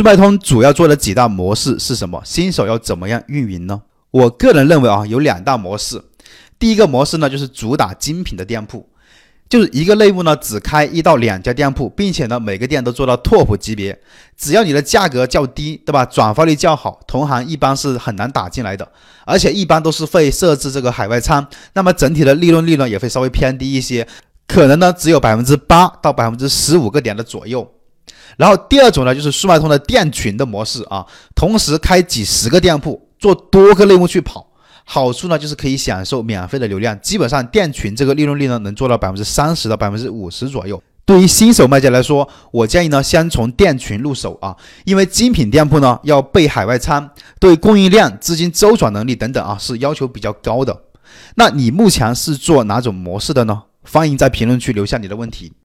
速卖通主要做的几大模式是什么？新手要怎么样运营呢？我个人认为啊，有两大模式。第一个模式呢，就是主打精品的店铺，就是一个类目呢只开一到两家店铺，并且呢每个店都做到 top 级别。只要你的价格较低，对吧？转化率较好，同行一般是很难打进来的。而且一般都是会设置这个海外仓，那么整体的利润率呢也会稍微偏低一些，可能呢只有百分之八到百分之十五个点的左右。然后第二种呢，就是速卖通的店群的模式啊，同时开几十个店铺，做多个类目去跑。好处呢，就是可以享受免费的流量，基本上店群这个利润率呢，能做到百分之三十到百分之五十左右。对于新手卖家来说，我建议呢，先从店群入手啊，因为精品店铺呢要备海外仓，对供应量、资金周转能力等等啊，是要求比较高的。那你目前是做哪种模式的呢？欢迎在评论区留下你的问题。